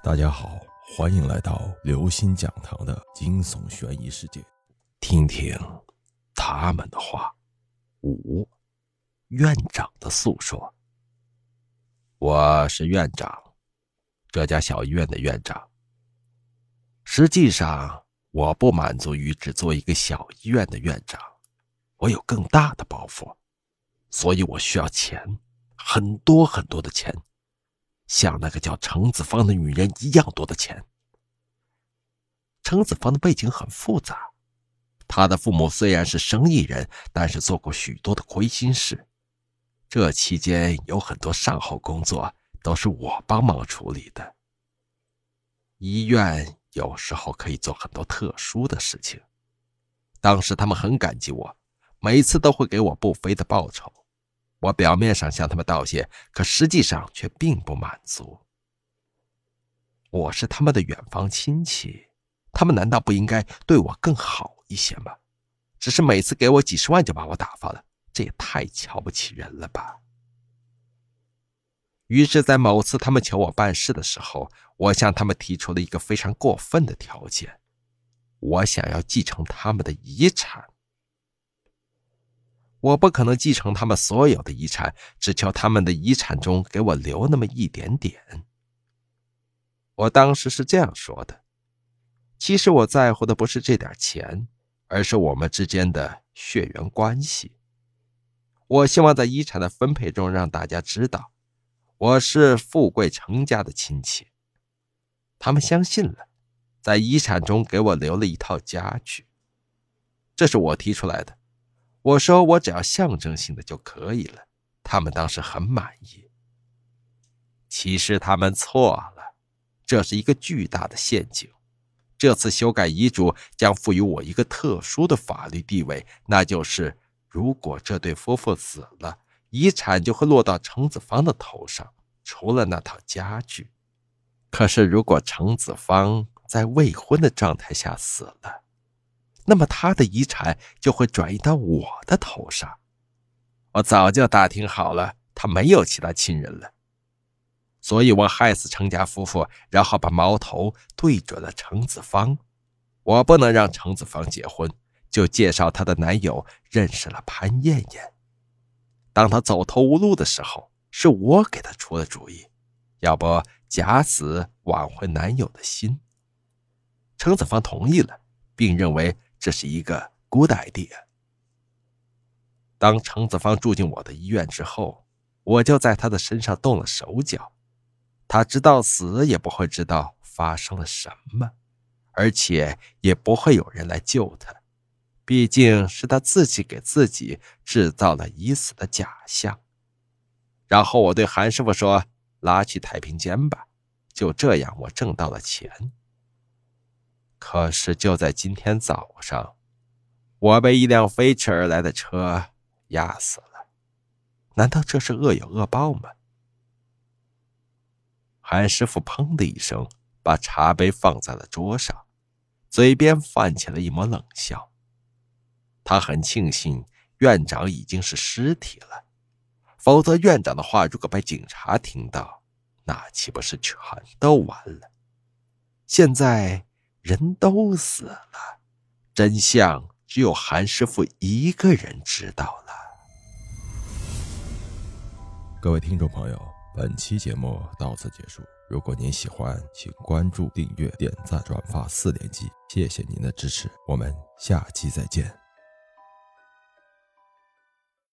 大家好，欢迎来到刘星讲堂的惊悚悬疑世界，听听他们的话。五，院长的诉说。我是院长，这家小医院的院长。实际上，我不满足于只做一个小医院的院长，我有更大的抱负，所以我需要钱，很多很多的钱。像那个叫程子芳的女人一样多的钱。程子芳的背景很复杂，她的父母虽然是生意人，但是做过许多的亏心事。这期间有很多善后工作都是我帮忙处理的。医院有时候可以做很多特殊的事情，当时他们很感激我，每次都会给我不菲的报酬。我表面上向他们道谢，可实际上却并不满足。我是他们的远方亲戚，他们难道不应该对我更好一些吗？只是每次给我几十万就把我打发了，这也太瞧不起人了吧！于是，在某次他们求我办事的时候，我向他们提出了一个非常过分的条件：我想要继承他们的遗产。我不可能继承他们所有的遗产，只求他们的遗产中给我留那么一点点。我当时是这样说的。其实我在乎的不是这点钱，而是我们之间的血缘关系。我希望在遗产的分配中让大家知道，我是富贵成家的亲戚。他们相信了，在遗产中给我留了一套家具。这是我提出来的。我说我只要象征性的就可以了，他们当时很满意。其实他们错了，这是一个巨大的陷阱。这次修改遗嘱将赋予我一个特殊的法律地位，那就是如果这对夫妇死了，遗产就会落到程子芳的头上，除了那套家具。可是如果程子芳在未婚的状态下死了，那么他的遗产就会转移到我的头上。我早就打听好了，他没有其他亲人了，所以我害死程家夫妇，然后把矛头对准了程子芳。我不能让程子芳结婚，就介绍她的男友认识了潘艳艳。当她走投无路的时候，是我给她出的主意，要不假死挽回男友的心。程子芳同意了，并认为。这是一个 good idea。当程子芳住进我的医院之后，我就在他的身上动了手脚。他直到死也不会知道发生了什么，而且也不会有人来救他。毕竟是他自己给自己制造了已死的假象。然后我对韩师傅说：“拉去太平间吧。”就这样，我挣到了钱。可是就在今天早上，我被一辆飞驰而来的车压死了。难道这是恶有恶报吗？韩师傅砰的一声把茶杯放在了桌上，嘴边泛起了一抹冷笑。他很庆幸院长已经是尸体了，否则院长的话如果被警察听到，那岂不是全都完了？现在。人都死了，真相只有韩师傅一个人知道了。各位听众朋友，本期节目到此结束。如果您喜欢，请关注、订阅、点赞、转发四连击，谢谢您的支持，我们下期再见。